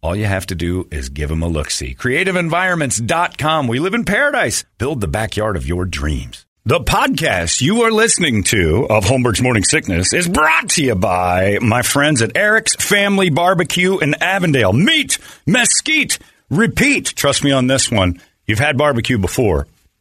All you have to do is give them a look see. CreativeEnvironments.com. We live in paradise. Build the backyard of your dreams. The podcast you are listening to of Holmberg's Morning Sickness is brought to you by my friends at Eric's Family Barbecue in Avondale. Meat, mesquite, repeat. Trust me on this one. You've had barbecue before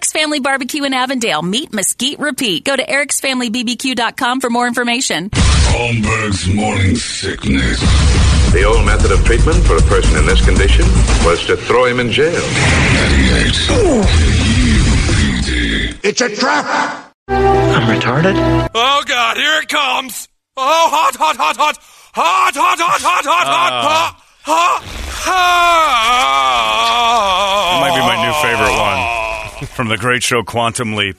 Eric's Family Barbecue in Avondale. Meat Mesquite Repeat. Go to ericsfamilybbq.com for more information. Holmberg's morning sickness. The old method of treatment for a person in this condition was to throw him in jail. It's a trap! I'm retarded. Oh, God, here it comes! Oh, hot, hot, hot, hot! Hot, hot, hot, hot, hot, hot, ah. hot, hot! It might be my new favorite from the great show Quantum Leap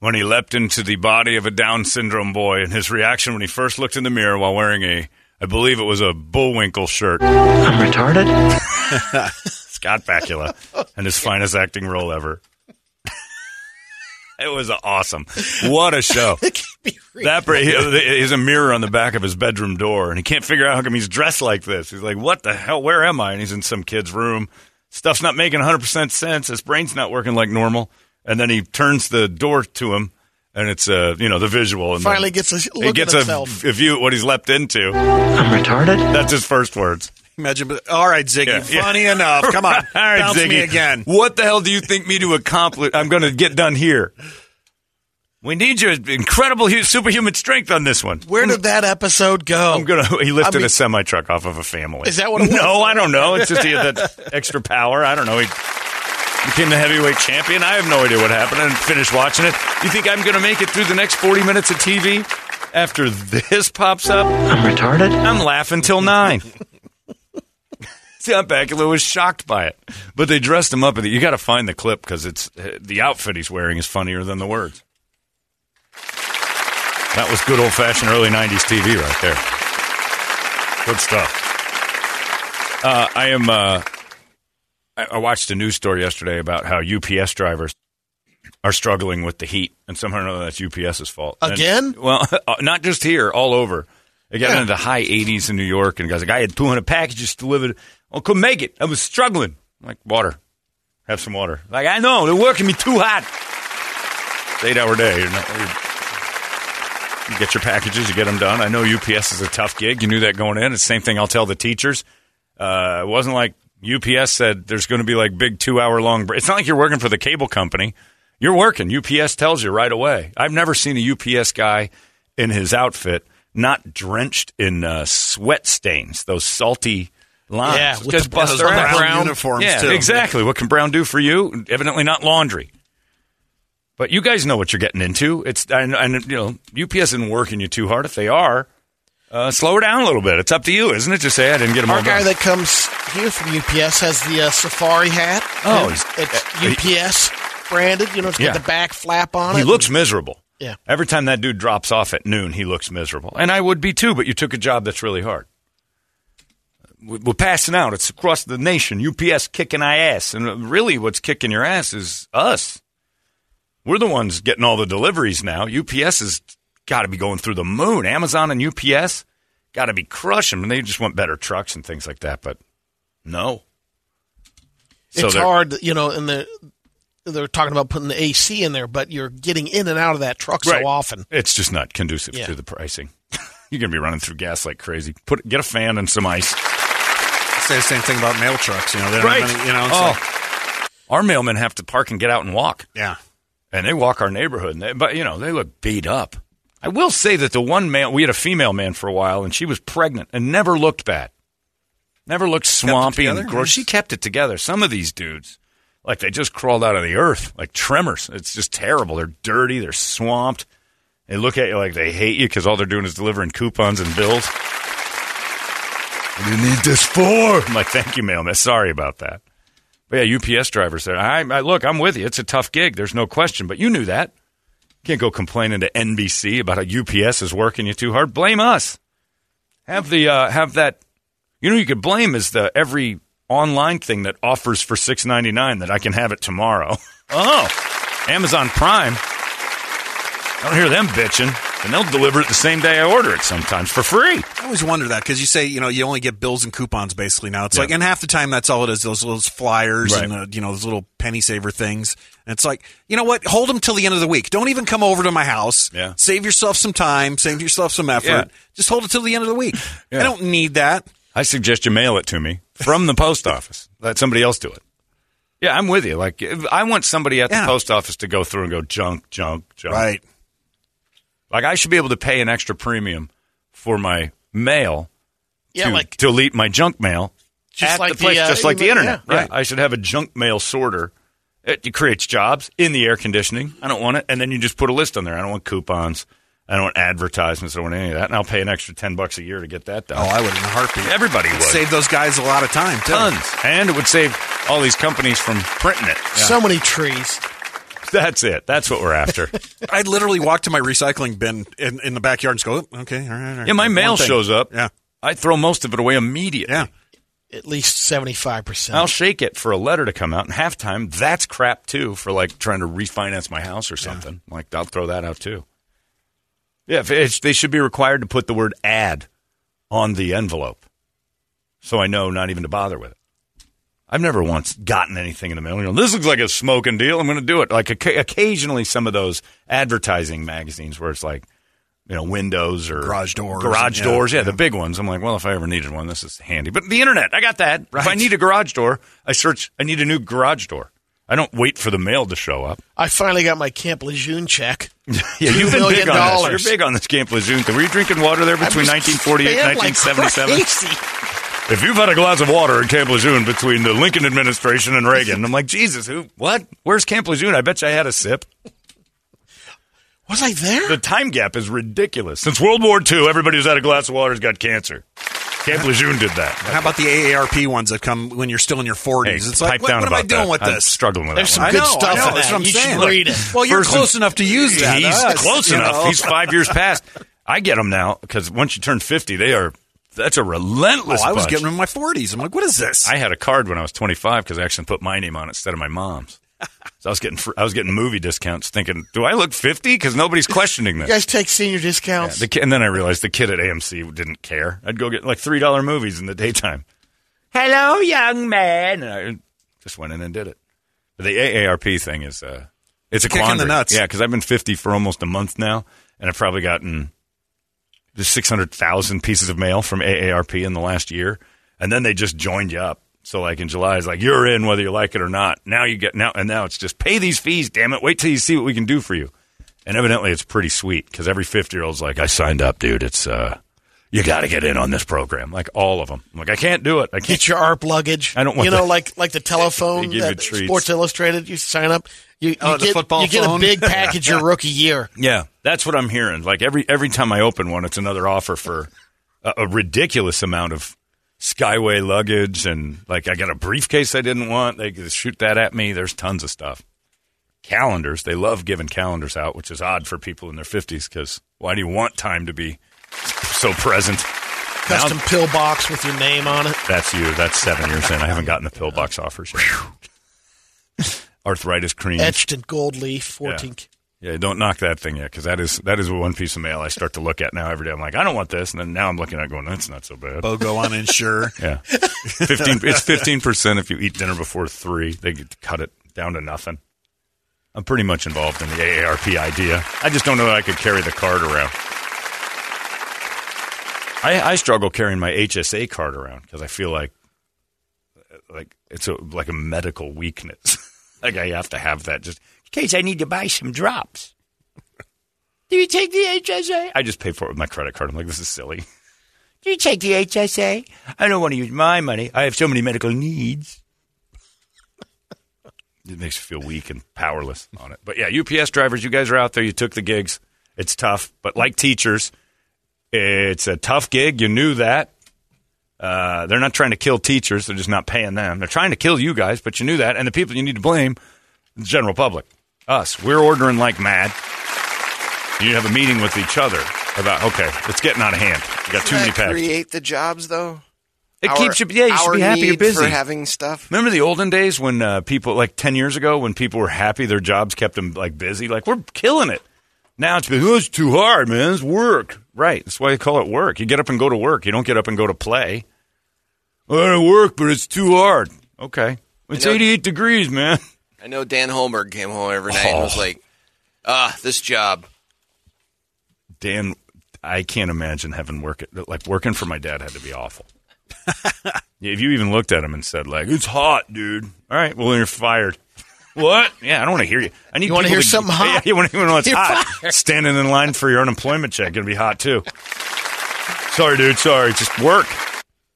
when he leapt into the body of a Down syndrome boy and his reaction when he first looked in the mirror while wearing a, I believe it was a Bullwinkle shirt. I'm retarded? Scott Bakula and his finest acting role ever. it was awesome. What a show. that he, has a mirror on the back of his bedroom door and he can't figure out how come he's dressed like this. He's like, what the hell? Where am I? And he's in some kid's room stuff's not making 100% sense. His brain's not working like normal. And then he turns the door to him, and it's uh, you know the visual. And finally gets a look he gets a, a, view at what he's leapt into. I'm retarded. That's his first words. Imagine, but all right, Ziggy, yeah, funny yeah. enough. Come on, all right, bounce Ziggy. me again. What the hell do you think me to accomplish? I'm going to get done here. We need your incredible superhuman strength on this one. Where did that episode go? I'm gonna. He lifted I mean, a semi truck off of a family. Is that what? It was? No, I don't know. It's just he had that extra power. I don't know. He became the heavyweight champion. I have no idea what happened. I didn't finish watching it. You think I'm going to make it through the next 40 minutes of TV after this pops up? I'm retarded. I'm laughing till nine. Scott Bakula was shocked by it, but they dressed him up. You got to find the clip because it's the outfit he's wearing is funnier than the words. That was good old fashioned early 90s TV right there. Good stuff. Uh, I am. Uh, I watched a news story yesterday about how UPS drivers are struggling with the heat, and somehow or another that's UPS's fault. Again? And, well, uh, not just here, all over. It got yeah. into the high 80s in New York, and guys like, I had 200 packages delivered. I couldn't make it. I was struggling. I'm like, water. Have some water. Like, I know, they're working me too hot. It's eight hour day. You're not, you're, you get your packages, you get them done. I know UPS is a tough gig. You knew that going in. It's the same thing I'll tell the teachers. Uh, it wasn't like UPS said there's going to be like big two hour long. It's not like you're working for the cable company. You're working. UPS tells you right away. I've never seen a UPS guy in his outfit not drenched in uh, sweat stains, those salty lines. Yeah, with the, the brown uniforms yeah, too. exactly. What can brown do for you? Evidently not laundry. But you guys know what you're getting into. It's and, and you know UPS isn't working you too hard. If they are, uh, slow her down a little bit. It's up to you, isn't it? Just say I didn't get them Our guy done. that comes here from UPS has the uh, safari hat. Oh, it's uh, UPS branded. You know, it's got the back flap on he it. looks miserable. Yeah. Every time that dude drops off at noon, he looks miserable, and I would be too. But you took a job that's really hard. We- We're passing out. It's across the nation. UPS kicking our ass, and really, what's kicking your ass is us. We're the ones getting all the deliveries now. UPS has got to be going through the moon. Amazon and UPS got to be crushing. And they just want better trucks and things like that. But no. So it's hard, you know, and the they're talking about putting the AC in there, but you're getting in and out of that truck Right. so often. It's just not conducive Yeah. to the pricing. You're going to be running through gas like crazy. Put Get a fan and some ice. Say the same thing about mail trucks. You know, they don't Right. have any, you know, it's Oh. like, Our mailmen have to park and get out and walk. yeah. And they walk our neighborhood. And they, but you know, they look beat up. I will say that the one man we had a female man for a while, and she was pregnant and never looked bad, never looked swampy and gross. She kept it together. Some of these dudes, like they just crawled out of the earth, like tremors. It's just terrible. They're dirty. They're swamped. They look at you like they hate you because all they're doing is delivering coupons and bills. What do you need this for? I'm like, thank you, mailman. Sorry about that. But yeah, UPS drivers there. I, I look, I'm with you. It's a tough gig. There's no question. But you knew that. Can't go complaining to NBC about how UPS is working you too hard. Blame us. Have the uh, have that. You know, you could blame is the every online thing that offers for six ninety nine that I can have it tomorrow. Oh, Amazon Prime. I don't hear them bitching, and they'll deliver it the same day I order it sometimes for free. I always wonder that because you say you know you only get bills and coupons basically now. It's Yeah. like and half the time that's all it is those those flyers Right. and uh, you know those little penny saver things. And it's like you know what, hold them till the end of the week. Don't even come over to my house. Yeah. Save yourself some time. Save yourself some effort. Yeah. Just hold it till the end of the week. Yeah. I don't need that. I suggest you mail it to me from the post office. Let somebody else do it. Yeah, I'm with you. Like, if- I want somebody at the post office to go through and go junk, junk, junk. Right. Like, I should be able to pay an extra premium for my mail Yeah, to like delete my junk mail Just at like the place, the, uh, just like the internet. yeah. Yeah, I should have a junk mail sorter. It creates jobs in the air conditioning. I don't want it, and then you just put a list on there. I don't want coupons. I don't want advertisements. I don't want any of that, and I'll pay an extra ten bucks a year to get that done. Oh, I would in a heartbeat. Everybody would. Save those guys a lot of time too. tons, and it would save all these companies from printing it. so many trees. That's it. That's what we're after. I'd literally walk to my recycling bin in, in the backyard and just go, "Oh, okay, all right, all right. yeah, my One mail thing. shows up. Yeah, I throw most of it away immediately. yeah. At least seventy five percent. I'll shake it for a letter to come out, and half time that's crap too for like trying to refinance my house or something. Like I'll throw that out too. Yeah, if it's, they should be required to put the word "ad" on the envelope, so I know not even to bother with it. I've never once gotten anything in the mail. You know, this looks like a smoking deal. I'm going to do it. Like occasionally, some of those advertising magazines where it's like, you know, windows or Garage doors garage yeah, doors. Yeah, yeah. the big ones. I'm like, well, if I ever needed one, this is handy. But the internet, I got that. If I need a garage door, I search. I need a new garage door. I don't wait for the mail to show up. I finally got my Camp Lejeune check. Yeah, you've been big on this. You're big on this Camp Lejeune thing. Were you drinking water there between 1948 and spent like 1977? crazy. If you've had a glass of water in Camp Lejeune between the Lincoln administration and Reagan, I'm like, Jesus, who? What? Where's Camp Lejeune? I bet you I had a sip. Was I there? The time gap is ridiculous. Since World War II, everybody who's had a glass of water has got cancer. Camp Lejeune did that. How about the AARP ones that come when you're still in your 40s? Hey, it's pipe like, what, down what am I doing that. with I'm this? struggling with There's that some one. good I know, stuff I know, in that's that. what I'm you saying. read it. Well, you're First and- close enough to use that. He's Us, close enough. know. He's five years past. I get them now because once you turn 50, they are. That's a relentless. Oh, relentless. I was bunch. getting in my 40s. I'm like, what is this? I had a card when I was 25 because I actually put my name on it instead of my mom's. So I was getting fr- I was getting movie discounts, thinking, do I look 50? Because nobody's questioning You this. guys take senior discounts. The ki- and then I realized the kid at AMC didn't care. I'd go get like three dollar movies in the daytime. Hello, young man. And I just went in and did it. But the AARP thing is uh, it's a Kick in the nuts. Yeah, because I've been 50 for almost a month now, and I've probably gotten just 600,000 pieces of mail from AARP in the last year, and then they just joined you up. So like in July, it's like you're in whether you like it or not. Now you get now, and now it's just pay these fees. Damn it! Wait till you see what we can do for you. And evidently, it's pretty sweet because every 50 year old's like, I signed up, dude. It's, uh, you got to get in on this program. Like all of them. I'm like, I can't do it. I can't. Get your ARP luggage. I don't want You know, that. like like the telephone They give that treats. Sports Illustrated. You sign up. You, you Oh, the get football you get a big package your rookie year. Yeah, that's what I'm hearing. Like every every time I open one, it's another offer for a, a ridiculous amount of Skyway luggage, and like I got a briefcase I didn't want. They could shoot that at me. There's tons of stuff. Calendars. They love giving calendars out, which is odd for people in their 50s because why do you want time to be so present? Custom Now- pill box with your name on it. That's you. That's seven years in. I haven't gotten the pillbox offers yet. arthritis cream. Etched in gold leaf, 14. Yeah, don't knock that thing yet, because that is that is one piece of mail I start to look at now every day. I'm like, I don't want this, and then now I'm looking at it going, that's not so bad. BOGO on insure. Yeah, fifteen. It's fifteen percent if you eat dinner before three. They get to cut it down to nothing. I'm pretty much involved in the AARP idea. I just don't know that I could carry the card around. I, I struggle carrying my HSA card around because I feel like like it's a, like a medical weakness. like I have to have that just in case I need to buy some drops. Do you take the HSA? I just pay for it with my credit card. I'm like, this is silly. Do you take the HSA? I don't want to use my money. I have so many medical needs. it makes you feel weak and powerless on it. But yeah, UPS drivers, you guys are out there. You took the gigs. It's tough, but like teachers, it's a tough gig. You knew that. Uh, they're not trying to kill teachers. They're just not paying them. They're trying to kill you guys, but you knew that. And the people you need to blame, the general public, us. We're ordering like mad. You have a meeting with each other about okay, it's getting out of hand. You got too Doesn't many that packages. create the jobs though? It Our- keeps you. Yeah, you should be happy you're busy. for having stuff. Remember the olden days when uh, people, like ten years ago, when people were happy, their jobs kept them like busy. Like we're killing it. Now it's oh, it's too hard, man. It's work. Right. That's why they call it work. You get up and go to work. You don't get up and go to play. I work, but it's too hard. Okay. It's 88 degrees, man. I know Dan Holmberg came home every night and was Oh. like, "Ah, this job." Dan, I can't imagine having work at, like working for my dad had to be awful. Yeah, if you even looked at him and said like, "It's hot, dude." All right, well then you're fired. what? Yeah, I don't want to hear you. I need You wanna people hear something hot? Yeah, you want to know what's You're hot? fired. Standing in line for your unemployment check gonna be hot too. Sorry, dude. Sorry, just work.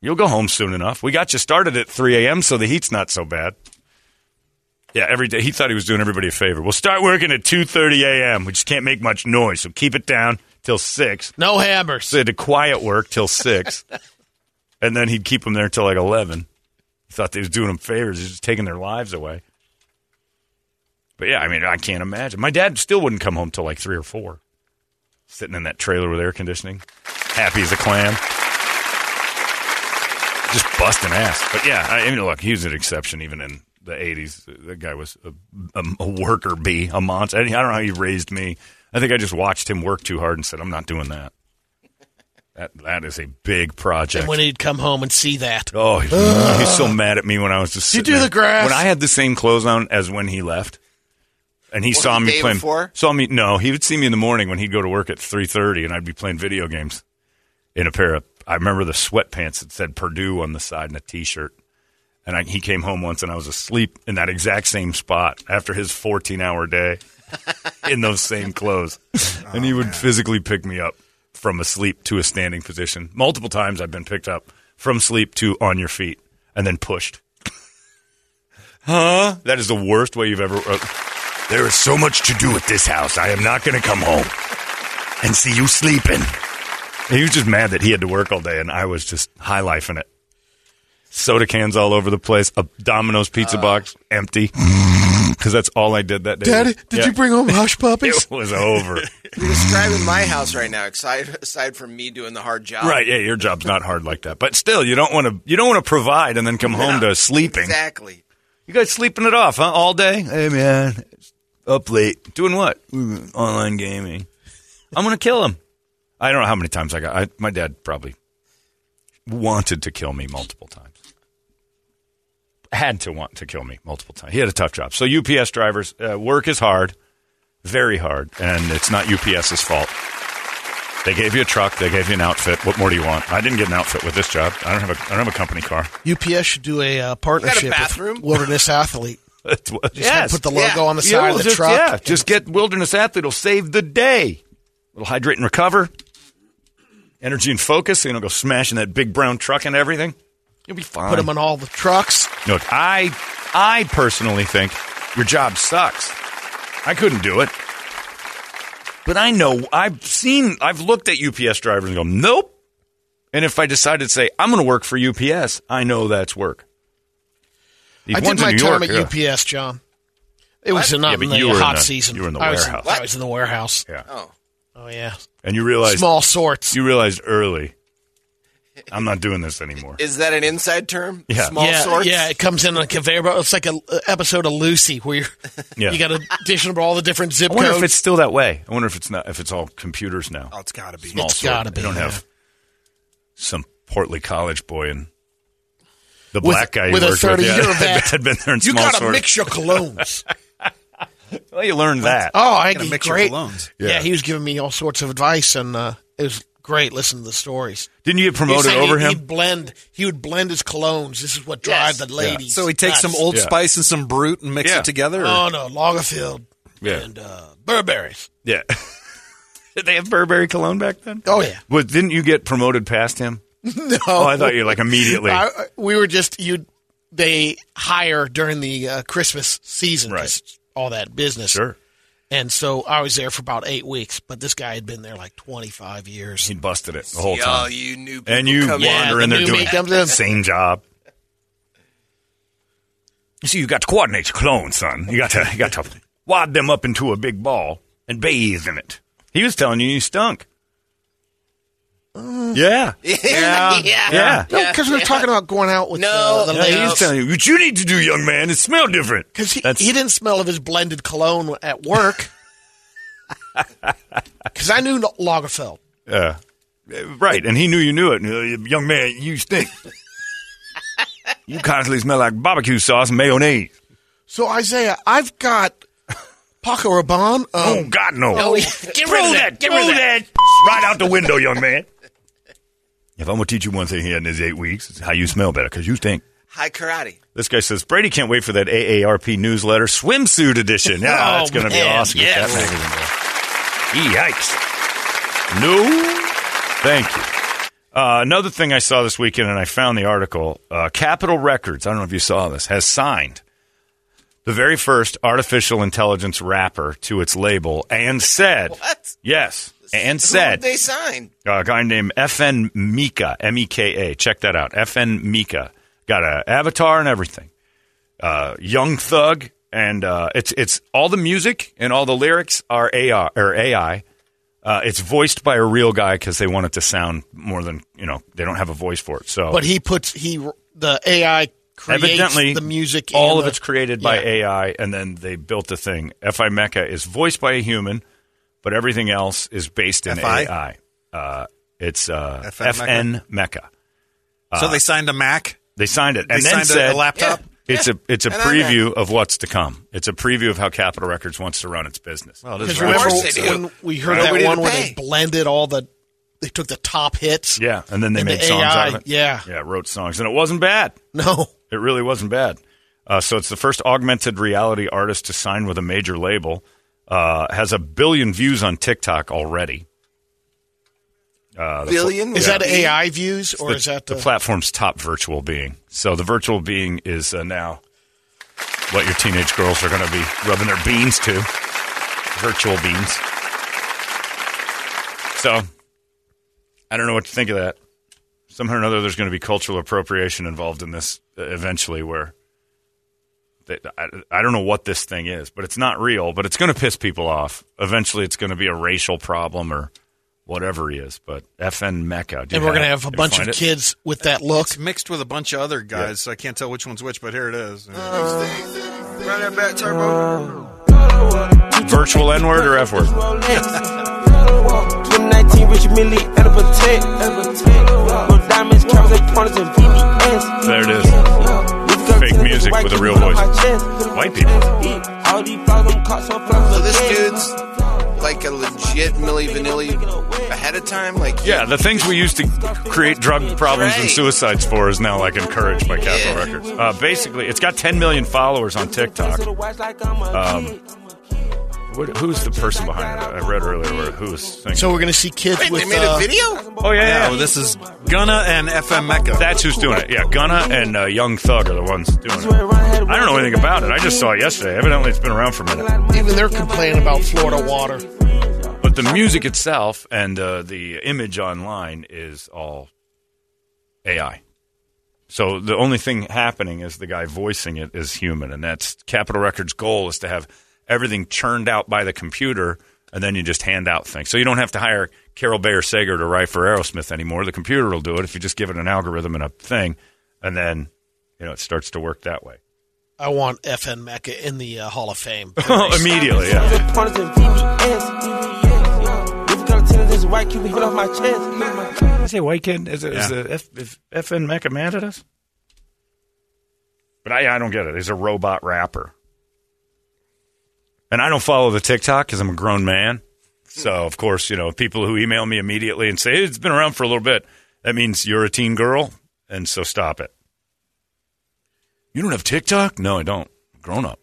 You'll go home soon enough. We got you started at 3 a.m., so the heat's not so bad. Yeah, every day he thought he was doing everybody a favor. We'll start working at 2:30 a.m. We just can't make much noise, so keep it down till six. No hammers. So he had to quiet work till six, and then he'd keep them there till like eleven. He thought they was doing them favors, he's just taking their lives away. But yeah, I mean, I can't imagine. My dad still wouldn't come home till like three or four, sitting in that trailer with air conditioning, happy as a clam, just busting ass. But yeah, I mean, look, he was an exception even in the '80s. That guy was a, a, a worker bee, a monster. I don't know how he raised me. I think I just watched him work too hard and said, "I'm not doing that." That that is a big project. And when he'd come home and see that. Oh, he's, he's so mad at me when I was just. You do there. the grass. when I had the same clothes on as when he left, and he What, saw me playing. before? Saw me. No, he would see me in the morning when he'd go to work at three thirty, and I'd be playing video games in a pair of. I remember the sweatpants that said Purdue on the side and a T-shirt. And I, he came home once, and I was asleep in that exact same spot after his fourteen-hour day in those same clothes, and he would physically pick me up from asleep to a standing position. Multiple times I've been picked up from sleep to on your feet and then pushed. huh? That is the worst way you've ever. Uh, there is so much to do at this house. I am not going to come home and see you sleeping. He was just mad that he had to work all day, and I was just high lifing it. Soda cans all over the place. A Domino's pizza uh. box empty because that's all I did that day. Daddy, did Yeah. you bring home hush puppies? It was over. You're describing my house right now, aside aside from me doing the hard job. right? Yeah, your job's not hard like that, but still, you don't want to. You don't want to provide and then come home to sleeping. Exactly. You guys sleeping it off, huh? All day? Hey, man, up late. Doing what? Online gaming. I'm gonna kill him. I don't know how many times I got. I, my dad probably wanted to kill me multiple times. Had to want to kill me multiple times. He had a tough job. So UPS drivers, uh, work is hard, very hard, and it's not UPS's fault. They gave you a truck. They gave you an outfit. What more do you want? I didn't get an outfit with this job. I don't have a. I don't have a company car. UPS should do a uh, partnership bathroom? with Wilderness Athlete. That's what- Just have- put the logo Yeah. on the side well, of the just, truck. Yeah, just get Wilderness Athlete. It'll save the day. It'll hydrate and recover. Energy and focus. You know, go smashing that big brown truck and everything. You'll be fine. Put them on all the trucks. Look, I, I personally think your job sucks. I couldn't do it. But I know, I've seen, I've looked at UPS drivers and go, nope. And if I decided to say, I'm going to work for UPS, I know that's work. These I did my New time York, at yeah. UPS, John. It was not Yeah, in the you were in hot the- season. you were in the I was warehouse. I was in the warehouse. Yeah. Oh, Oh yeah, And you realized, small sorts. you realized early I'm not doing this anymore. Is that an inside term? Yeah. Small yeah, sorts? yeah, it comes in on a conveyor belt. It's like a, a episode of Lucy where you're, Yeah. you got to dish them all the different zip I wonder codes. if it's still that way. I wonder if it's not if it's all computers now. Oh, it's got to be. Small It's sort. gotta They be, don't yeah. have some portly college boy and the With- black guy you with a worked with 30 yeah, year had, vet. had been there in you small got to mix your colognes. well, you learned that. oh, I Gotta get mix your great. colognes. Yeah. Yeah. he was giving me all sorts of advice, and uh, it was great listening to the stories. Didn't you get promoted saying over he, him? He'd blend. He would blend his colognes. This is what drives the ladies. So he takes some nuts. Old Yeah. Spice and some Brut and mix Yeah. it together. or- Oh no, Lagerfeld Yeah. and uh, Burberry's. Yeah. Did they have Burberry cologne back then? Oh yeah. Well, didn't you get promoted past him? No, Oh, I thought you like immediately. I, I- we were just you. They hire during the uh, Christmas season. Right. All that business, sure. And so I was there for about eight weeks, but this guy had been there like twenty five years. He busted it the whole Y'all, time. you new people And you come wander Yeah, in the there new doing me comes in. same job. You see, you got to coordinate your clones, son. You got to, you got to wad them up into a big ball and bathe in it. He was telling you you stunk. Yeah. in. Yeah. Yeah. No, because we were talking about going out with No. uh, the Yeah, he was ladies. telling you what you need to do, young man, is smell different. Because he, That's- he didn't smell of his blended cologne at work. Because I knew Lagerfeld. Yeah. Uh, Right, and he knew you knew it. Uh, Young man, you stink. you constantly smell like barbecue sauce and mayonnaise. So Isaiah, I've got Paco Rabanne. Oh Um, God, no! Oh, get rid of that, get rid of that! Right out the window, young man. If I'm gonna teach you one thing here in these eight weeks, it's how you smell better because you stink. Hai Karate. This guy says Brady can't wait for that AARP newsletter swimsuit edition. Yeah, Oh, that's going to be awesome. Get yes. that magazine, boy. Yikes! No, thank you. Uh, another thing I saw this weekend, and I found the article. Uh, Capitol Records. I don't know if you saw this. Has signed the very first artificial intelligence rapper to its label, and said, What? "Yes." And Who said, they signed. a guy named FN Meka, M E K A. Check that out. FN Meka got an avatar and everything. Uh, young Thug, and uh, it's it's all the music and all the lyrics are AI or AI. Uh, it's voiced by a real guy because they want it to sound more than you know. They don't have a voice for it, so but he puts he the AI creates evidently the music. All of the- it's created by Yeah. AI, and then they built the thing. Fi Mecca is voiced by a human, but everything else is based in FI? AI. Uh, it's uh, FN FN Meka. so they signed a Mac. They signed it, and They then signed said a laptop? Yeah. It's a it's a And preview of what's to come. It's a preview of how Capitol Records wants to run its business. Well, it is Because right. remember course they do. when we heard Nobody that one where they blended all the, they took the top hits. yeah, and then they And made the songs AI, out of it. yeah. yeah, wrote songs, and it wasn't bad. No, It really wasn't bad. Uh, so it's the first augmented reality artist to sign with a major label. Uh, has a billion views on TikTok already. Uh, the pl- Billion? is Yeah. that AI views or the, is that the the, platform's top virtual being? So the virtual being is uh, now what your teenage girls are going to be rubbing their beans to. Virtual beans. So I don't know what to think of that. Somehow or another, there's going to be cultural appropriation involved in this uh, eventually. Where they, I, I don't know what this thing is, but it's not real. But it's going to piss people off. Eventually, it's going to be a racial problem or whatever he is. But FN Meka, do and we're going to have- have a bunch of it? kids with that look. It's mixed with a bunch of other guys, so I can't tell which one's which. But here it is. Run that back, turbo. Virtual N word or F word? 2019 Richard Mille at a protect. No diamonds, cameras, and pointers, and VVS. There it is. Fake music with a real voice. White people. All these flaws, them cops, so this dude's like a legit Milli Vanilli ahead of time. Like Yeah, the things we used to create drug problems and suicides for is now like encouraged by Capitol Yeah. Records. Uh, basically, it's got 10 million followers on TikTok. Um, what, who's the person behind it? I read earlier where who was singing. So we're going to see kids Wait, with they made uh, a video? oh yeah, Yeah, yeah. well, this is Gunna and FN Meka. That's who's doing it. Yeah, Gunna and uh, Young Thug are the ones doing it. I don't know anything about it. I just saw it yesterday. Evidently, it's been around for a minute. Even they're complaining about Florida water. But the music itself and uh, the image online is all AI. So the only thing happening is the guy voicing it is human, and that's Capitol Records' goal is to have everything churned out by the computer and then you just hand out things. So you don't have to hire Carol Bayer Sager to write for Aerosmith anymore. The computer will do it if you just give it an algorithm and a thing, and then you know it starts to work that way. I want FN Meka in the uh, Hall of Fame. Immediately, yeah. With partners in VVS. If color tennis is white, keep hit off my chest. I say white kid is, is Yeah. the F, is FN Meka mad at us? But I, I don't get it. He's a robot rapper, and I don't follow the TikTok because I'm a grown man. So of course, you know, people who email me immediately and say hey, it's been around for a little bit. That means you're a teen girl, and so stop it. You don't have TikTok? No, I don't. I'm grown up.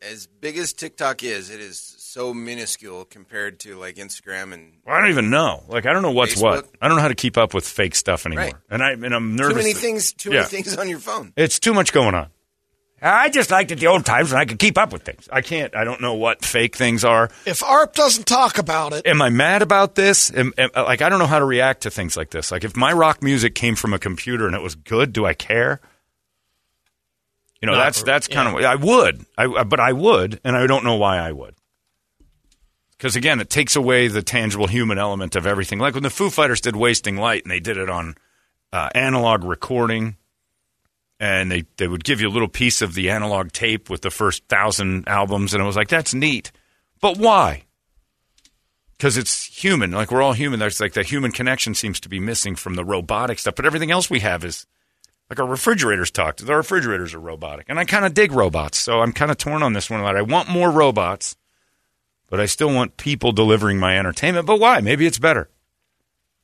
As big as TikTok is, it is so minuscule compared to like Instagram and I don't even know. Like I don't know what's what. I don't know how to keep up with fake stuff anymore. Right. And I and I'm nervous. too many that- things. Too Yeah. many things on your phone. It's too much going on. I just liked it the old times when I could keep up with things. I can't. I don't know what fake things are. If ARP doesn't talk about it, Am I mad about this? Am, am- like I don't know how to react to things like this. Like if my rock music came from a computer and it was good, do I care? You know, Not that's for- that's kind of I would. I I- but I would, and I don't know why I would. Because again, it takes away the tangible human element of everything. Like when the Foo Fighters did "Wasting Light" and they did it on uh, analog recording, and they they would give you a little piece of the analog tape with the first thousand albums, and I was like that's neat. But why? Because it's human. Like we're all human. There's like the human connection seems to be missing from the robotic stuff. But everything else we have is like our refrigerators talked. Our refrigerators are robotic, and I kind of dig robots. So I'm kind of torn on this one. lot. I want more robots, but I still want people delivering my entertainment. But why? Maybe it's better.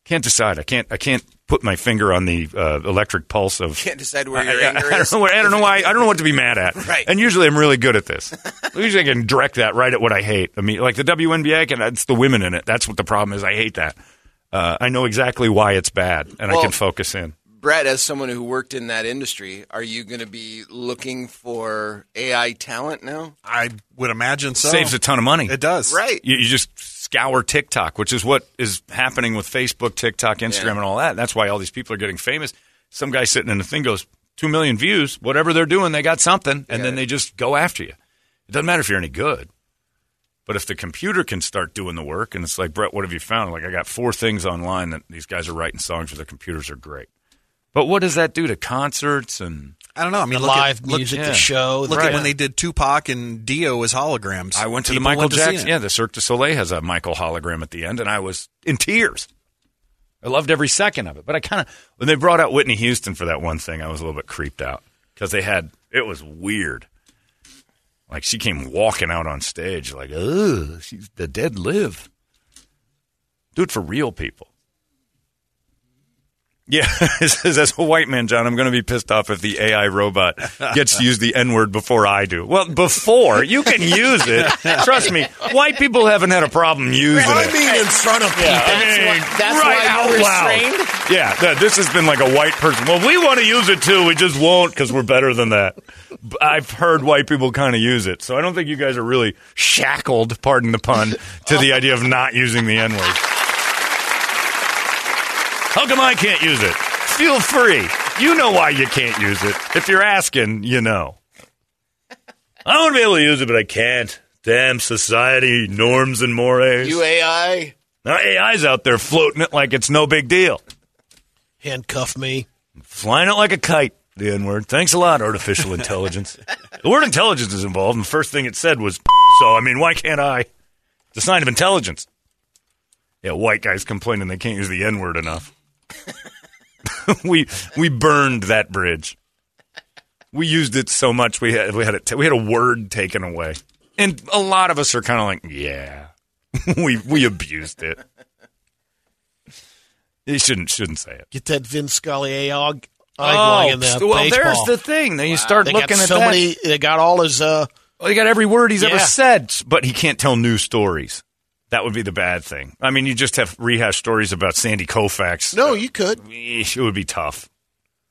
Can't decide. I can't. I can't put my finger on the uh, electric pulse of. Can't decide where I, your I- anger I don't is. know. where- I don't know why. I don't know what to be mad at. Right. And usually I'm really good at this. usually I can direct that right at what I hate. I mean, like the WNBA, I can, it's the women in it. That's what the problem is. I hate that. Uh, I know exactly why it's bad, and I can focus in. Brett, as someone who worked in that industry, are you going to be looking for AI talent now? I would imagine so. Saves a ton of money. It does. Right. You, you just scour TikTok, which is what is happening with Facebook, TikTok, Instagram, Yeah. and all that. That's why all these people are getting famous. Some guy sitting in the thing goes, two million views, whatever they're doing, they got something, and then they just go after you. It doesn't matter if you're any good. But if the computer can start doing the work, and it's like, Brett, what have you found? Like, I got four things online that these guys are writing songs with their computers are great. But what does that do to concerts and I don't know. I mean, the look live at, look, music, yeah. the show. look the- at when they did Tupac and Dio as holograms. I went to People the Michael went to see Jackson. Yeah, the Cirque du Soleil has a Michael hologram at the end, and I was in tears. I loved every second of it. But I kind of when they brought out Whitney Houston for that one thing, I was a little bit creeped out because they had it was weird. Like she came walking out on stage, like, ugh, she's the dead live. Do it for real people. Yeah, it says as a white man, John, I'm going to be pissed off if the AI robot gets to use the N word before I do. Well, before you can use it. Trust me, white people haven't had a problem using I it. I mean, in front of people. I mean, that's right why out you're loud. restrained? Yeah, th- this has been like a white person. Well, we want to use it too. We just won't because we're better than that. I've heard white people kind of use it, so I don't think you guys are really shackled, pardon the pun, to the idea of not using the N word. How come I can't use it? Feel free. You know why you can't use it. If you're asking, you know. I want to be able to use it, but I can't. Damn society, norms and mores. You AI? Now AI's out there floating it like it's no big deal. handcuff me. Flying it like a kite, the N word. Thanks a lot, artificial intelligence. the word intelligence is involved, and the first thing it said was, so, I mean, why can't I? It's a sign of intelligence. Yeah, white guys complaining they can't use the N word enough. we we burned that bridge. We used it so much we had we had it we had a word taken away, and a lot of us are kind of like, yeah, we we abused it. You shouldn't shouldn't say it. Get that Vin Scully AOG oh, in the well, baseball. there's the thing. Then you start they looking at so that. many. They got all his. uh Well, he got every word he's ever said, but he can't tell new stories. That would be the bad thing. I mean, you just have rehash stories about Sandy Koufax. No, you could. It would be tough.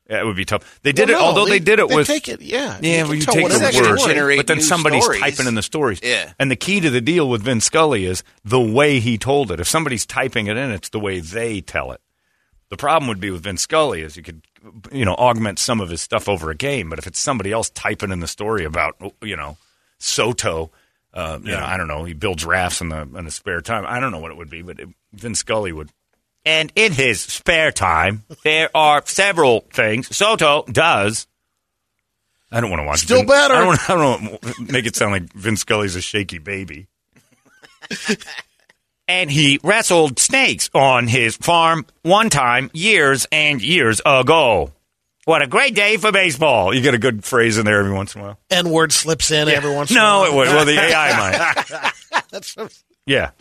Yeah, it would be tough. They did Well, it, no, although they, did it they with. take it. Yeah, Yeah, you well, you take whatever the gonna words, but then somebody's stories. typing in the stories. Yeah. And the key to the deal with Vin Scully is the way he told it. If somebody's typing it in, it's the way they tell it. The problem would be with Vin Scully is you could, you know, augment some of his stuff over a game, but if it's somebody else typing in the story about, you know, Soto Uh, you know, I don't know. He builds rafts in the in his spare time. I don't know what it would be, but it, Vin Scully would. And in his spare time, there are several things Soto does. I don't want to watch. Still Vin- better. I don't, want, I don't want to make it sound like Vin Scully's a shaky baby. and he wrestled snakes on his farm one time years and years ago. What a great day for baseball. You get a good phrase in there every once in a while. N word slips in every once in a No, it would. Well, the AI might. That's so- Yeah.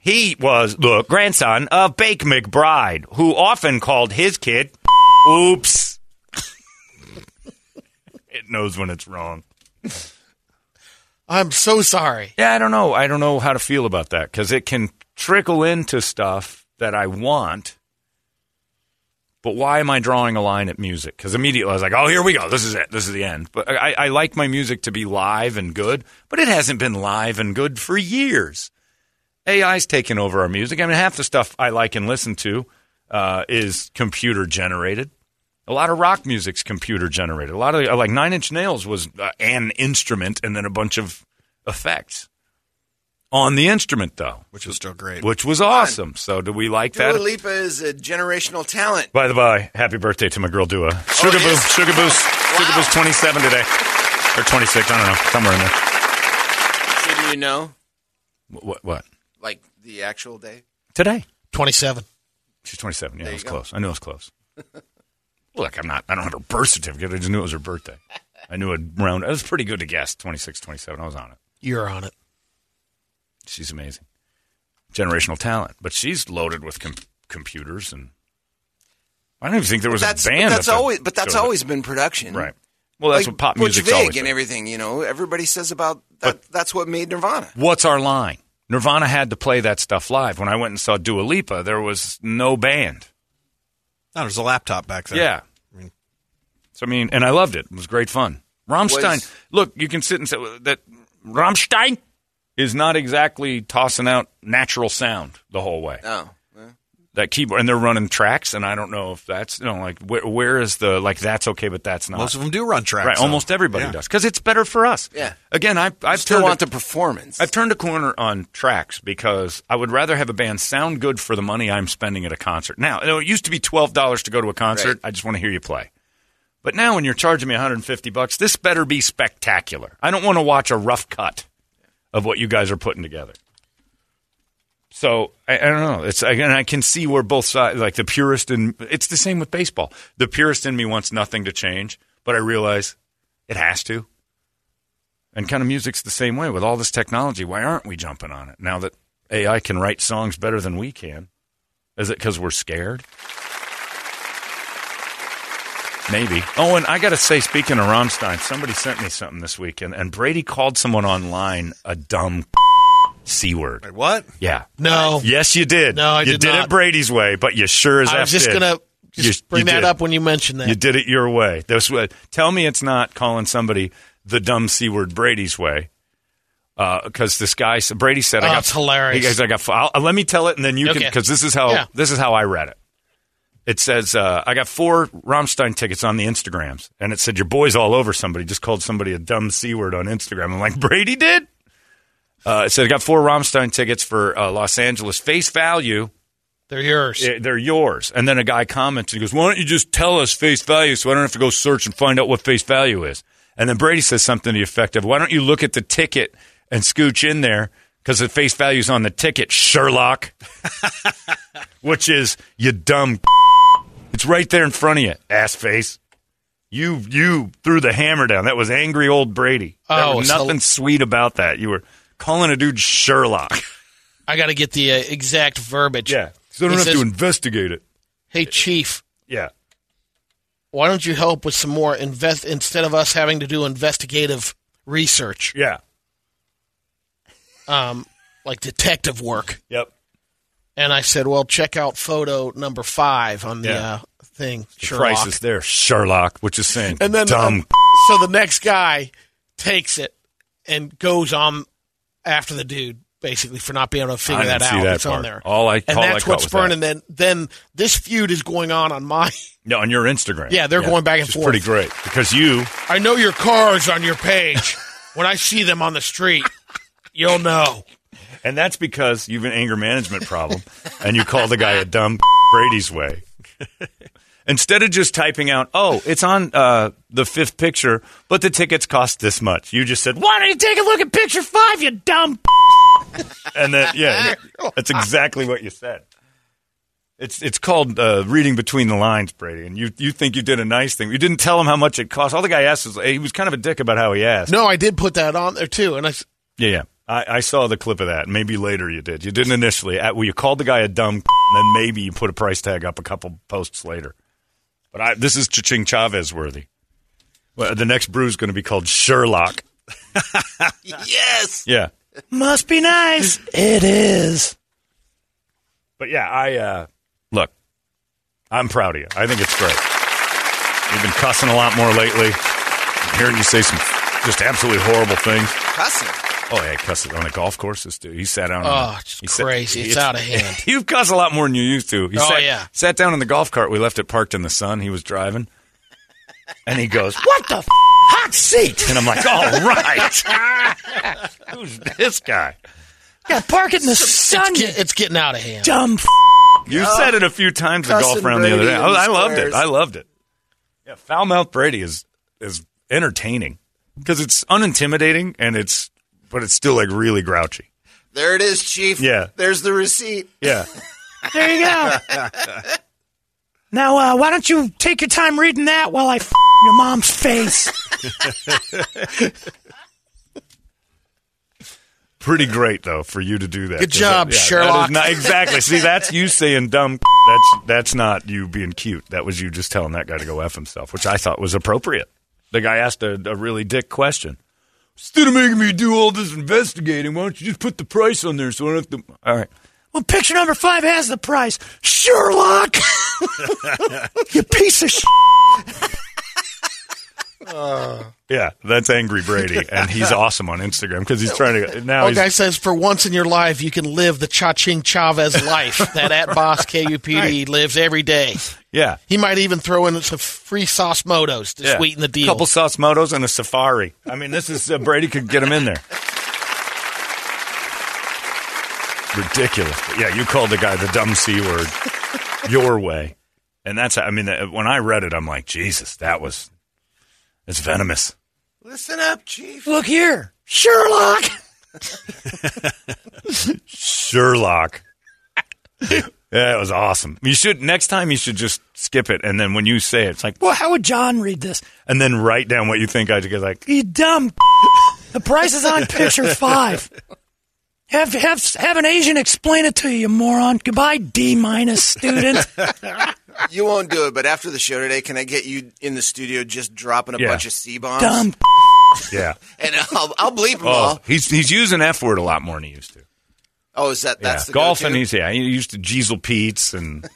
He was the grandson of Bake McBride, who often called his kid, oops. it knows when it's wrong. I'm so sorry. Yeah, I don't know. I don't know how to feel about that because it can trickle into stuff that I want. But why am I drawing a line at music? Because immediately I was like, oh, here we go. This is it. This is the end. But I, I like my music to be live and good, but it hasn't been live and good for years. AI's taken over our music. I mean, half the stuff I like and listen to uh, is computer generated. A lot of rock music's computer generated. A lot of like Nine Inch Nails was uh, an instrument and then a bunch of effects on the instrument, though, which was still great. which was awesome. So, do we like Dua that? Lipa is a generational talent. By the by, happy birthday to my girl Dua. Oh, Sugar it Boo, is? Sugar Boo's, Sugar Boo's 27 today, or 26. I don't know, somewhere in there. Shouldn't you know? What? What? Like the actual day? Today? 27. She's 27. Yeah, it was go. close. I knew it was close. Look, I'm not. I don't have her birth certificate. I just knew it was her birthday. I knew it round. It was pretty good to guess. 26, 27. I was on it. You're on it. She's amazing. Generational talent, but she's loaded with com- computers and. I don't even think there was that's a band. but that's that always but that's showed it. always been production. right. Well, that's like what pop Butch music's Vig always and everything. You know, everybody says about that. that's what made Nirvana. What's our line? Nirvana had to play that stuff live. When I went and saw Dua Lipa, there was no band. No, was a laptop back there. Yeah. So I mean, and I loved it. It was great fun. Rammstein. Was- look, you can sit and say that Rammstein is not exactly tossing out natural sound the whole way. Oh, That keyboard, and they're running tracks, and I don't know if that's you know like where, where is the like that's okay, but that's not. Most of them do run tracks. right, so- almost everybody Yeah. does because it's better for us. Yeah. Again, I I I've still turned want a- the performance. I've turned a corner on tracks because I would rather have a band sound good for the money I'm spending at a concert. Now, you know, it used to be twelve dollars to go to a concert. Right. I just want to hear you play. But now, when you're charging me 150 bucks, this better be spectacular. I don't want to watch a rough cut of what you guys are putting together. So I, I don't know. It's again, I can see where both sides, like the purist, and it's the same with baseball. The purist in me wants nothing to change, but I realize it has to. And kind of music's the same way with all this technology. Why aren't we jumping on it now that AI can write songs better than we can? Is it because we're scared? Maybe. Oh, and I got to say, speaking of Rammstein, somebody sent me something this weekend, and Brady called someone online a dumb c word. Wait, what? Yeah. No. Yes, you did. No, I you did did not. it Brady's way, but you sure as I F was I'm just did. going to just You- bring you that did. up when you mentioned that. You did it your way. That's what. Tell me it's not calling somebody the dumb c word Brady's way. Uh, because this guy, Brady said, Oh, "I got it's hilarious. He goes, "I got." f- I'll, uh, let me tell it, and then you can. Because this is how Yeah. this is how I read it. It says, uh, "I got four Rammstein tickets on the Instagrams," and it said, "Your boy's all over somebody just called somebody a dumb c word on Instagram." I'm like, Brady did. Uh, it said, "I got four Rammstein tickets for uh, Los Angeles. Face value." They're yours. Eh, they're yours. And then a guy comments and he goes, Why don't you just tell us face value so I don't have to go search and find out what face value is? And then Brady says something to the effect of, Why don't you look at the ticket and scooch in there because the face value's on the ticket, Sherlock? Which is, you dumb. It's right there in front of you, ass face. You you threw the hammer down. That was angry old Brady. There Oh, was nothing sweet about that. You were calling a dude Sherlock. I got to get the uh, exact verbiage. Yeah. So I don't He have says, to investigate it. Hey, Chief, Yeah. why don't you help with some more invest instead of us having to do investigative research, Yeah. um, like detective work? Yep. And I said, well, check out photo number five on the Yeah. uh, thing. The Sherlock. price is there, Sherlock, which is saying And then dumb. um, so the next guy takes it and goes on after the dude basically for not being able to figure I that out. that it's on there. All I- and all I that's caught what's burning. that. Then then this feud is going on on my. no, on your Instagram. Yeah, they're going back and forth. Pretty great because you. I know your cars on your page. when I see them on the street, You'll know. And that's because you've an anger management problem and you call the guy a dumb Brady's way. Instead of just typing out, oh, it's on uh, the fifth picture, but the tickets cost this much. You just said, why don't you take a look at picture five, you dumb And then, yeah, that's exactly what you said. It's it's called uh, reading between the lines, Brady. And you you think you did a nice thing. You didn't tell him how much it cost. All the guy asked was, he was kind of a dick about how he asked. No, I did put that on there too, and I. Yeah, yeah. I, I saw the clip of that. Maybe later you did. You didn't initially. At, well, you called the guy a dumb, and then maybe you put a price tag up a couple posts later. But I, this is Ching Chavez worthy. Well, the next brew is going to be called Sherlock. yes. Yeah. must be nice. it is. But yeah, I uh, look. I'm proud of you. I think it's great. You've been cussing a lot more lately. I'm hearing you say some just absolutely horrible things. Cussing. Oh, yeah, cuss on the golf courses, dude. He sat down. Oh, on, it's he sat- crazy. It's out of hand. You've cussed a lot more than you used to. He Oh, sat, yeah. Sat down in the golf cart. We left it parked in the sun. He was driving. And he goes, What the f- hot seat? and I'm like, all right. Who's this guy? Got park it in the sun. It's, get- it's getting out of hand. Dumb. F- You said it a few times at Cussing golf round the other day. I, I loved it. I loved it. Yeah, foul mouth Brady is is entertaining because it's unintimidating and it's but it's still like really grouchy. There it is, Chief. Yeah. There's the receipt. Yeah. There you go. now, uh, why don't you take your time reading that while I f- your mom's face? Pretty great though for you to do that. Good job, that- yeah, that is Sherlock. not- exactly. See, that's you saying dumb. That's that's not you being cute. That was you just telling that guy to go f himself, which I thought was appropriate. The guy asked a, a really dick question. Instead of making me do all this investigating, why don't you just put the price on there so I don't have to? All right. well, picture number five has the price. Sherlock. you piece of sh- Yeah, that's Angry Brady, and he's awesome on Instagram because he's trying to now. One guy says, for once in your life, you can live the Cha-Ching Chavez life that at Boss KUPD lives every day. yeah, He might even throw in some free sauce motos to yeah. sweeten the deal. Couple sauce motos and a safari. I mean, this is uh, Brady could get him in there. Ridiculous. Yeah, you called the guy the dumb c word your way, and that's. I mean, uh, when I read it, I'm like, Jesus, that was. It's venomous. Listen up, Chief. Look here, Sherlock. Sherlock. Yeah, it was awesome. You should next time you should just skip it, and then when you say it, it's like, Well, how would John read this? and then write down what you think. I just like, You dumb. The price is on picture five. Have have have an Asian explain it to you, you moron. Goodbye, D minus student. You won't do it, but after the show today, can I get you in the studio just dropping a Yeah. bunch of C bombs? dumb. yeah. And I'll, I'll bleep them Oh, all. he's he's using F word a lot more than he used to. Oh, is that that's yeah, the golf and go-to? he's yeah he used to Diesel Pete's and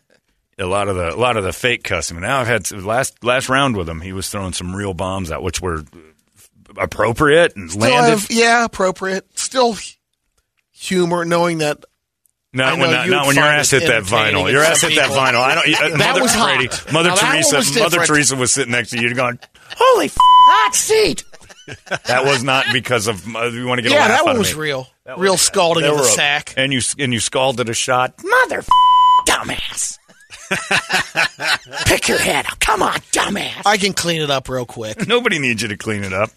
a lot of the a lot of the fake cussing. Now I've had last last round with him. He was throwing some real bombs out, which were appropriate and Still landed. have, yeah, appropriate. Still humor, knowing that Not when, not, not when your ass hit that vinyl. Your ass hit that vinyl. I don't. Uh, That Mother was hot. Mother Now Teresa. was Mother. Teresa was sitting next to you, going, holy f- hot seat. "That was not because of uh, you want to get a Yeah, laugh that one was me." real. That real was- scalding of the a- sack. and you and you scalded a shot. Mother f- dumbass. Pick your head up. Come on, dumbass. I can clean it up real quick. Nobody needs you to clean it up.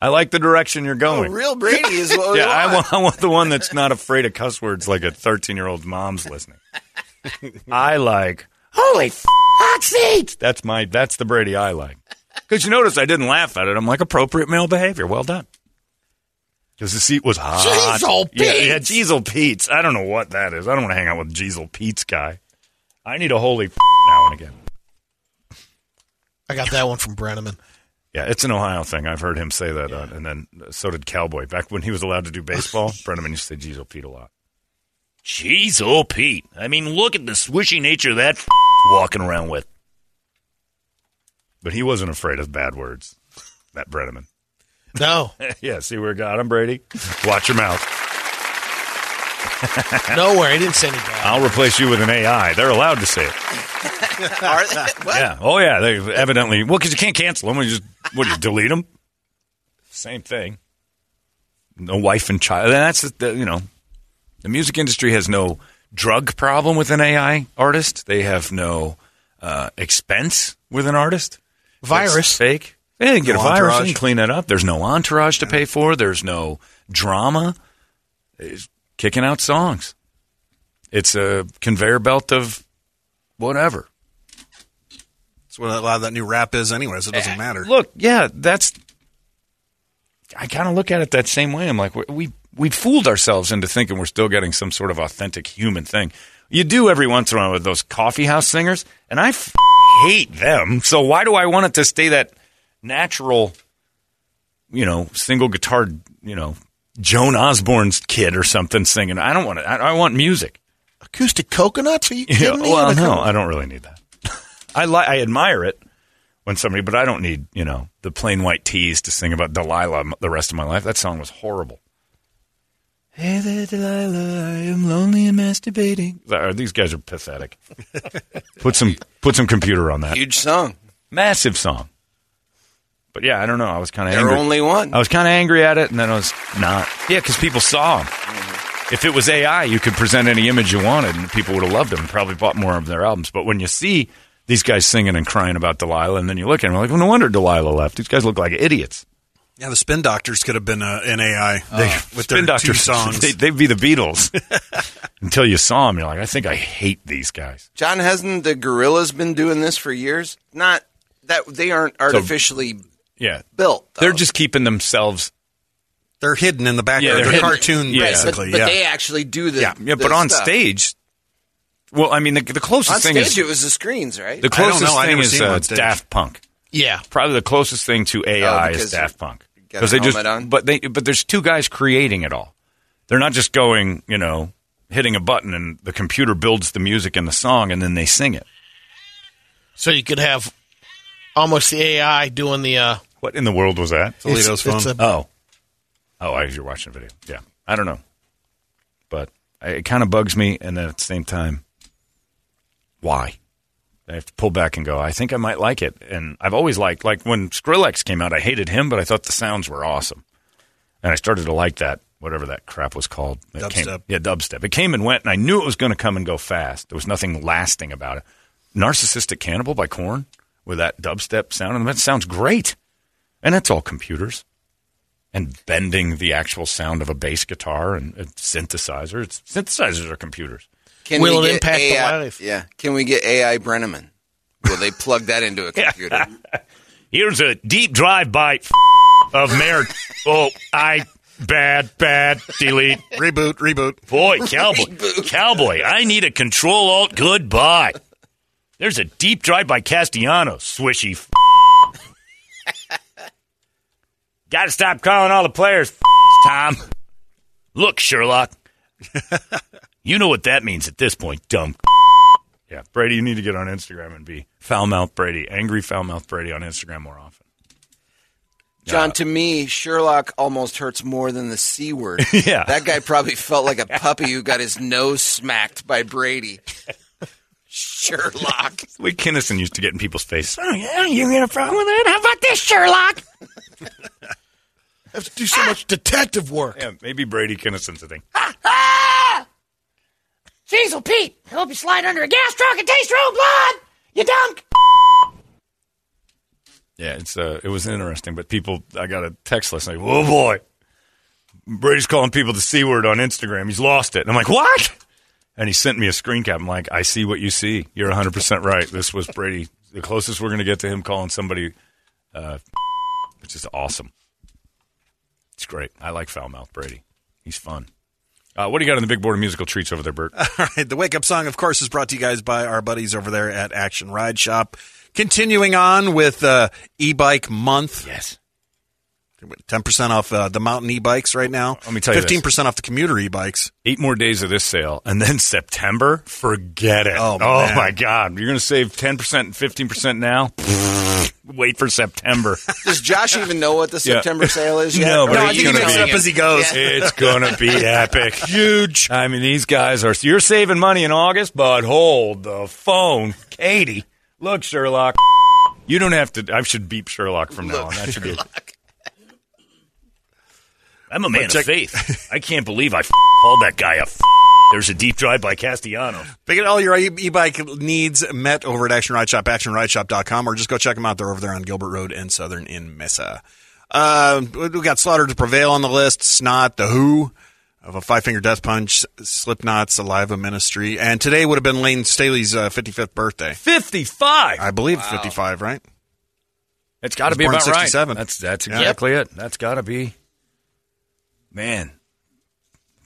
I like the direction you're Oh, going. real Brady is what yeah, I want. want, I want the one that's not afraid of cuss words like a 13 year old mom's listening. I like Holy f- hot seat. that's my that's the Brady I like. Because you notice I didn't laugh at it. I'm like appropriate male behavior. Well done. Because the seat was hot. Jeezel Yeah, yeah, Jeezel Pete's. I don't know what that is. I don't want to hang out with Jeezel Pete's guy. I need a holy f- now and again. I got that one from Brenneman. Yeah, it's an Ohio thing. I've heard him say that, uh, and then uh, so did Cowboy. Back when he was allowed to do baseball, Brenneman used to say Jeezel Pete a lot. Jeezel Pete. I mean, look at the swishy nature of that f- walking around with. But he wasn't afraid of bad words, that Brenneman. No, yeah, see where it got him, Brady? Watch your mouth. nowhere. He didn't say any bad. I'll replace you with an AI. They're allowed to say it. Are they- what? Yeah. Oh, yeah. They evidently, well, because you can't cancel them. You just, what do you delete them? Same thing. no wife and child. And that's the you know, the music industry has no drug problem with an AI artist. They have no uh, expense with an artist. Virus. That's fake. They didn't get No a virus. They entourage. can clean that up. There's no entourage to pay for. There's no drama. It's kicking out songs. It's a conveyor belt of whatever. That's what a lot of that new rap is, anyways. It doesn't eh, matter. Look, yeah, that's. I kind of look at it that same way. I'm like, we we we fooled ourselves into thinking we're still getting some sort of authentic human thing. You do every once in a while with those coffee house singers, and I f- hate them. So why do I want it to stay that natural? You know, single guitar. You know, Joan Osborne's kid or something singing. I don't want it. I, I want music. Acoustic coconuts? Are you Yeah, kidding me? well, Like, no, I don't really need that. I li- I admire it when somebody, but I don't need you know the Plain White T's to sing about Delilah the rest of my life. That song was horrible. Hey there, Delilah, I am lonely and masturbating. These guys are pathetic. put some put some computer on that. Huge song. Massive song. But yeah, I don't know. I was kind of angry. They're angry. only one. I was kind of angry at it, and then I was not. Yeah, because people saw them. If it was AI, you could present any image you wanted, and people would have loved them and probably bought more of their albums. But when you see these guys singing and crying about Delilah, and then you look at them like, well, no wonder Delilah left. These guys look like idiots. Yeah, the Spin Doctors could have been uh, an AI They, with Spin their two Doctors, songs. They, they'd be the Beatles until you saw them. You're like, I think I hate these guys. John, hasn't the Gorillaz been doing this for years? Not that they aren't artificially Yeah, built. though. they're just keeping themselves. They're hidden in the background. Yeah, they're they're hidden. cartoon, Yeah. basically. but, but yeah. they actually do the Yeah, yeah, the but on stuff. stage. Well, I mean, the, the closest On thing stage, is it was the screens, right? the I don't closest know. I thing never is seen them uh, on stage. Daft Punk. Yeah. Probably the closest thing to AI Oh, is because Daft Punk got a they just helmet on? but they but there's two guys creating it all. They're not just going, you know, hitting a button and the computer builds the music and the song and then they sing it. So you could have almost the AI doing the. Uh, What in the world was that? Toledo's it's phone. a- Oh, oh, I you're watching a video. Yeah, I don't know, but I, it kind of bugs me, and then at the same time, why? I have to pull back and go. I think I might like it, and I've always liked. Like when Skrillex came out, I hated him, but I thought the sounds were awesome, and I started to like that whatever that crap was called. That came- Dubstep. yeah, dubstep. It came and went, and I knew it was going to come and go fast. There was nothing lasting about it. Narcissistic Cannibal by Korn with that dubstep sound, and that sounds great, and it's all computers and bending the actual sound of a bass guitar and a synthesizer. It's, synthesizers are computers. Can Will we it get impact the AI, life? Yeah. Can we get AI Brenneman? Will they plug that into a computer? Here's a deep drive by of Mayor. Oh, I bad bad delete. Reboot, reboot. Boy, cowboy, cowboy. I need a control alt goodbye. There's a deep drive by Castellanos. Swishy. Got to stop calling all the players Tom. Look, Sherlock. you know what that means at this point, dumb. Yeah, Brady, you need to get on Instagram and be foul mouth Brady, angry foul mouth Brady on Instagram more often. John, to me, Sherlock almost hurts more than the C word. Yeah. That guy probably felt like a puppy who got his nose smacked by Brady. Sherlock. Lee Kinison used to get in people's faces. Oh, yeah, you got a problem with it? How about this, Sherlock? Have to do so much detective work. Yeah, maybe Brady Kinison's a thing. Ah! Cecil Pete, I hope you slide under a gas truck and taste your own blood. You dumb. Yeah, it's uh, it was interesting, but people, I got a text last night. Oh boy, Brady's calling people the c word on Instagram. He's lost it. And I'm like, what? And he sent me a screen cap. I'm like, I see what you see. You're 100 percent right. This was Brady. The closest we're going to get to him calling somebody, uh, which is awesome. Great. I like foul mouth Brady. He's fun. Uh, what do you got in the big board of musical treats over there, Bert? All right. The wake up song, of course, is brought to you guys by our buddies over there at Action Ride Shop. Continuing on with uh, e bike month. Yes. 10% off uh, the mountain e bikes right now. Let me tell you 15% off the commuter e bikes. Eight more days of this sale, and then September, forget it. Oh, man. my God. You're going to save 10% and 15% now? Wait for September. Does Josh even know what the Yeah. September sale is yet? No, but are it's gonna telling be- up as he goes. it's going to be epic. Huge. I mean, these guys are. You're saving money in August, but hold the phone. Katie, look, Sherlock. You don't have to. I should beep Sherlock from now on. That should be. I'm a man check- of faith. I can't believe I f- called that guy a. F- There's a deep drive by Castellano. They get all your e- e-bike needs met over at Action Ride Shop, actionrideshop.com, or just go check them out. They're over there on Gilbert Road in Southern in Mesa. Uh, we got Slaughter to Prevail on the list, Snot, The Who, of a Five Finger Death Punch, Slipknot, Saliva Ministry, and today would have been Layne Staley's uh, 55th birthday. 55. I believe 55, right? It's got to be about right. 67. That's that's Yeah. exactly it. That's got to be. Man,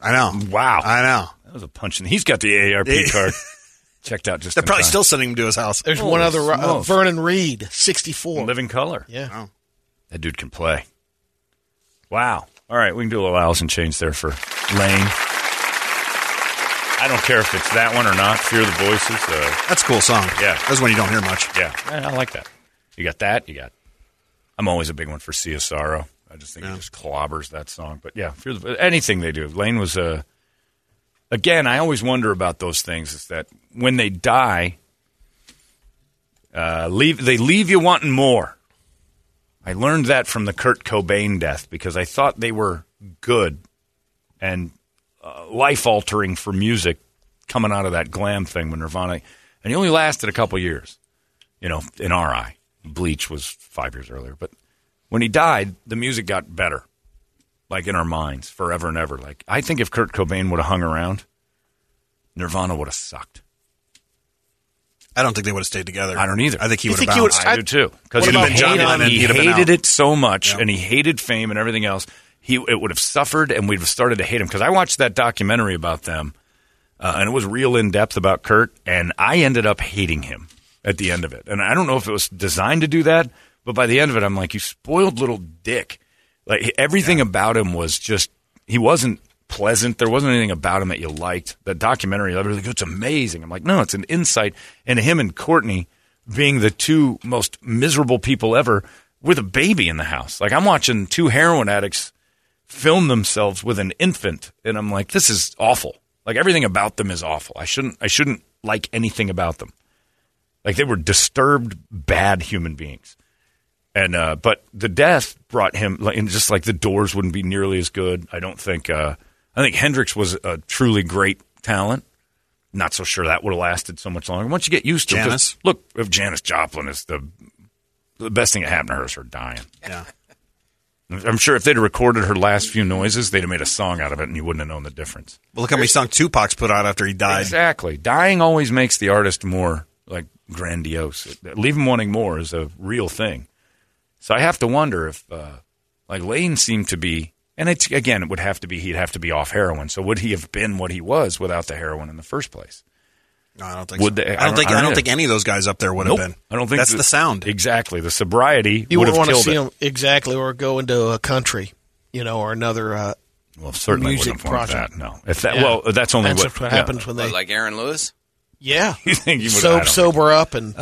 I know. wow, I know. That was a punch. in He's got the AARP card checked out. Just They're in probably time. still sending him to his house. There's Holy one other, uh. Vernon Reid, 64. Living Colour. Yeah. That dude can play. Wow. All right, we can do a little Alice in Chains there for Layne. I don't care if it's that one or not. Fear the voices. Uh, That's a cool song. Yeah. That's when you don't hear much. yeah, I, I like that. You got that. You got. I'm always a big one for Sia Sorrow. I just think he just clobbers that song. But yeah, fear the, anything they do. Layne was a. again, I always wonder about those things. Is that when they die, uh, leave they leave you wanting more. I learned that from the Kurt Cobain death because I thought they were good and uh, life altering for music coming out of that glam thing when Nirvana, and he only lasted a couple years. You know, in our eye, Bleach was five years earlier, but when he died, the music got better, like in our minds, forever and ever. Like I think if Kurt Cobain would have hung around, Nirvana would have sucked. I don't think they would have stayed together. I don't either. I think he would have think he would- bounced. I do too. Because he, about John Lennon? he been hated it so much, Yeah. and he hated fame and everything else. He it would have suffered, and we'd have started to hate him. Because I watched that documentary about them, uh, and it was real in depth about Kurt, and I ended up hating him at the end of it. And I don't know if it was designed to do that, but by the end of it, I'm like, you spoiled little dick. Like everything about him was just he wasn't pleasant. There wasn't anything about him that you liked. The documentary, I was go, it's amazing. I'm like, no, it's an insight into him and Courtney being the two most miserable people ever with a baby in the house. Like I'm watching two heroin addicts film themselves with an infant, and I'm like, this is awful. Like everything about them is awful. I shouldn't I shouldn't like anything about them. Like they were disturbed, bad human beings. And uh, but the death brought him, like, and just like the Doors wouldn't be nearly as good. I don't think. Uh, I think Hendrix was a truly great talent. Not so sure that would have lasted so much longer. Once you get used to it, Janis? look, if Janis Joplin is the the best thing that happened to her is her dying. Yeah. I'm sure if they'd recorded her last few noises, they'd have made a song out of it, and you wouldn't have known the difference. Well, look how many songs Tupac's put out after he died. Exactly. Dying always makes the artist more like grandiose. Leave him wanting more is a real thing. So I have to wonder if, uh, like Layne seemed to be, and it's again, it would have to be he'd have to be off heroin. So would he have been what he was without the heroin in the first place? No, I don't think Would so. they- I don't think. I don't think any of those guys up there would Nope. have been. I don't think that's that- the sound. Exactly. The sobriety You would wouldn't have want to see it. him exactly, or go into a country, you know, or another. Uh, Well, certainly music wouldn't have project. that. No, if that Yeah. well, that's only That's what, what yeah. happens when they. What, like Aaron Lewis? yeah, You think he would so, have sober up and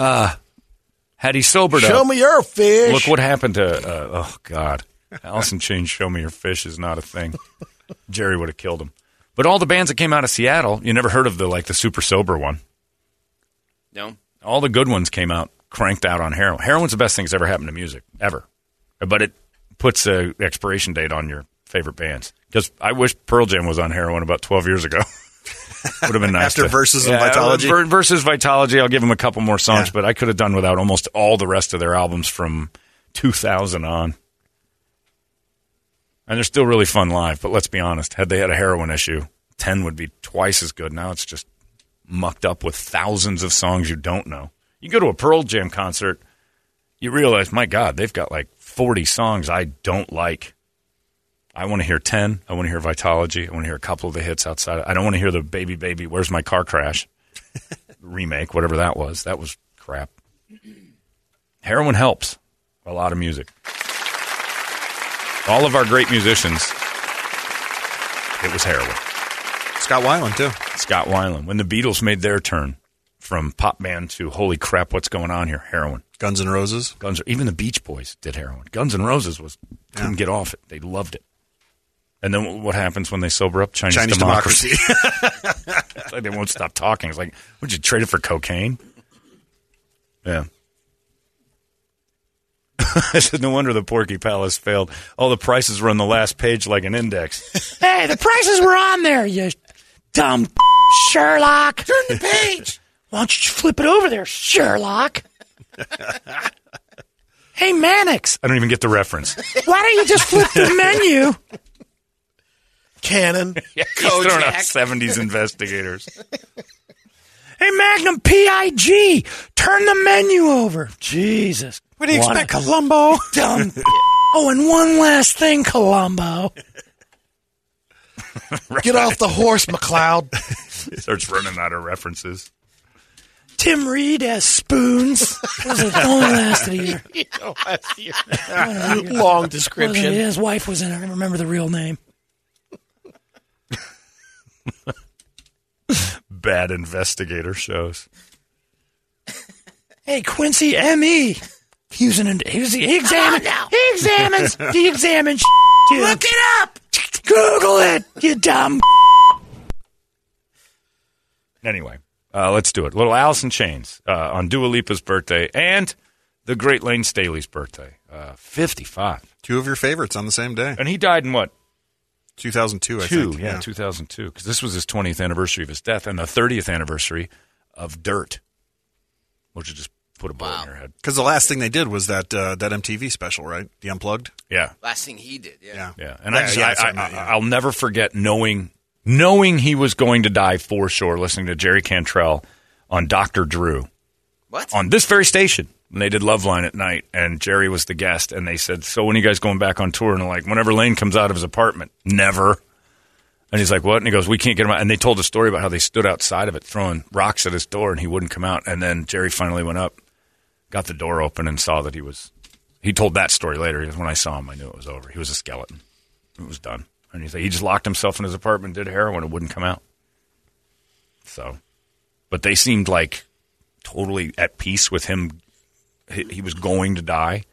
had he sobered show up? Show me your fish. Look what happened to. Uh, oh God, Allison Chain. Show me your fish is not a thing. Jerry would have killed him. But all the bands that came out of Seattle, you never heard of the like the super sober one. No. All the good ones came out cranked out on heroin. Heroin's the best thing that's ever happened to music ever, but it puts a expiration date on your favorite bands. Because I wish Pearl Jam was on heroin about twelve years ago. Would have been nice. After to- Versus Yeah, Vitalogy? Ver- versus Vitalogy, I'll give them a couple more songs, Yeah. but I could have done without almost all the rest of their albums from 2000 on. And they're still really fun live, but let's be honest. Had they had a heroin issue, 10 would be twice as good. Now it's just mucked up with thousands of songs you don't know. You go to a Pearl Jam concert, you realize, my God, they've got like 40 songs I don't like. I want to hear 10. I want to hear Vitalogy. I want to hear a couple of the hits outside. I don't want to hear the Baby Baby, Where's My Car Crash remake, whatever that was. That was crap. Heroin helps a lot of music. All of our great musicians, it was heroin. Scott Weiland too. Scott Weiland. When the Beatles made their turn from pop band to holy crap, what's going on here? Heroin. Guns N' Roses. Guns. Even the Beach Boys did heroin. Guns N' Roses was couldn't Yeah. get off it. They loved it. And then what happens when they sober up? Chinese, Chinese democracy. democracy. It's like they won't stop talking. It's like, would you trade it for cocaine? Yeah. I said, no wonder the Porky Palace failed. All the prices were on the last page like an index. Hey, the prices were on there, you dumb Sherlock. Turn the page. Why don't you flip it over there, Sherlock? hey, Mannix, I don't even get the reference. why don't you just flip the menu? Cannon. yeah, He's throwing out 70s investigators. Hey, Magnum PIG, turn the menu over. Jesus. What do you What expect, a Columbo? Dumb. oh, and one last thing, Columbo. Get off the horse, McCloud. Starts running out of references. Tim Reid has spoons. Was it only lasted a year? Long Wasn't description. it? His wife was in it. I don't remember the real name. Bad investigator shows. Hey, Quincy M.E. He was an he was he examines he examines he examines too. Look it up. Google it. You dumb. Anyway, uh, let's do it. Little Alice in Chains uh, on Dua Lipa's birthday and the great Layne Staley's birthday. Uh, 55. Two of your favorites on the same day. And he died in what? 2002, I Two, think. yeah, 2002. Because this was his 20th anniversary of his death and the 30th anniversary of Dirt, which would just put a bullet in your head. Because the last thing they did was that uh, that MTV special, right? The Unplugged. Yeah. Last thing he did, yeah. Yeah. Yeah, and Yeah, I, just, yeah, I, that's what I I, meant, yeah. I'll never forget knowing knowing he was going to die for sure. Listening to Jerry Cantrell on Doctor Drew What? on this very station when they did Loveline at night, and Jerry was the guest, and they said, "So when are you guys going back on tour?" And like, "Whenever Layne comes out of his apartment, never." And he's like, "What?" And he goes, "We can't get him out." And they told a story about how they stood outside of it throwing rocks at his door, and he wouldn't come out. And then Jerry finally went up, got the door open, and saw that he was. He told that story later. He goes, When I saw him, I knew it was over. He was a skeleton. It was done. And he's like, he just locked himself in his apartment, did heroin, and wouldn't come out. So, but they seemed like totally at peace with him. He, he was going to die,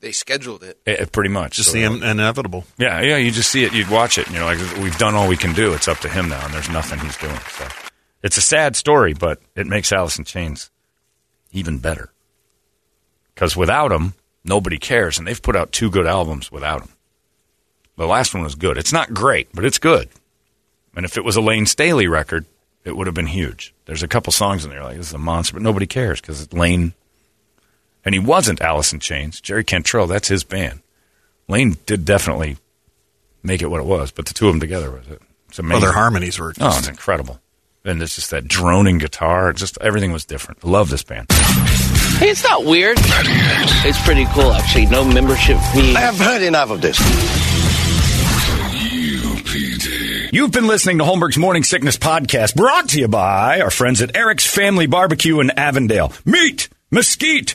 They scheduled it. eh, pretty much. Just So, the in- inevitable. yeah, yeah. You just see it, you'd watch it, and you're like, we've done all we can do. It's up to him now, and there's nothing he's doing. So, it's a sad story, but it makes Alice in Chains even better because without him, nobody cares, and they've put out two good albums without him. The last one was good. It's not great, but it's good. And if it was a Layne Staley record, it would have been huge. There's a couple songs in there like this is a monster, but nobody cares because Layne. And he wasn't Alice in Chains. Jerry Cantrell, that's his band. Layne did definitely make it what it was, but the two of them together was it. It's amazing. Well, their harmonies were. Oh, it's incredible. And it's just that droning guitar. Just everything was different. I love this band. Hey, it's not weird. It's pretty cool, actually. No membership fee. I have heard enough of this. You've been listening to Holmberg's Morning Sickness Podcast, brought to you by our friends at Eric's Family Barbecue in Avondale. Meat, mesquite,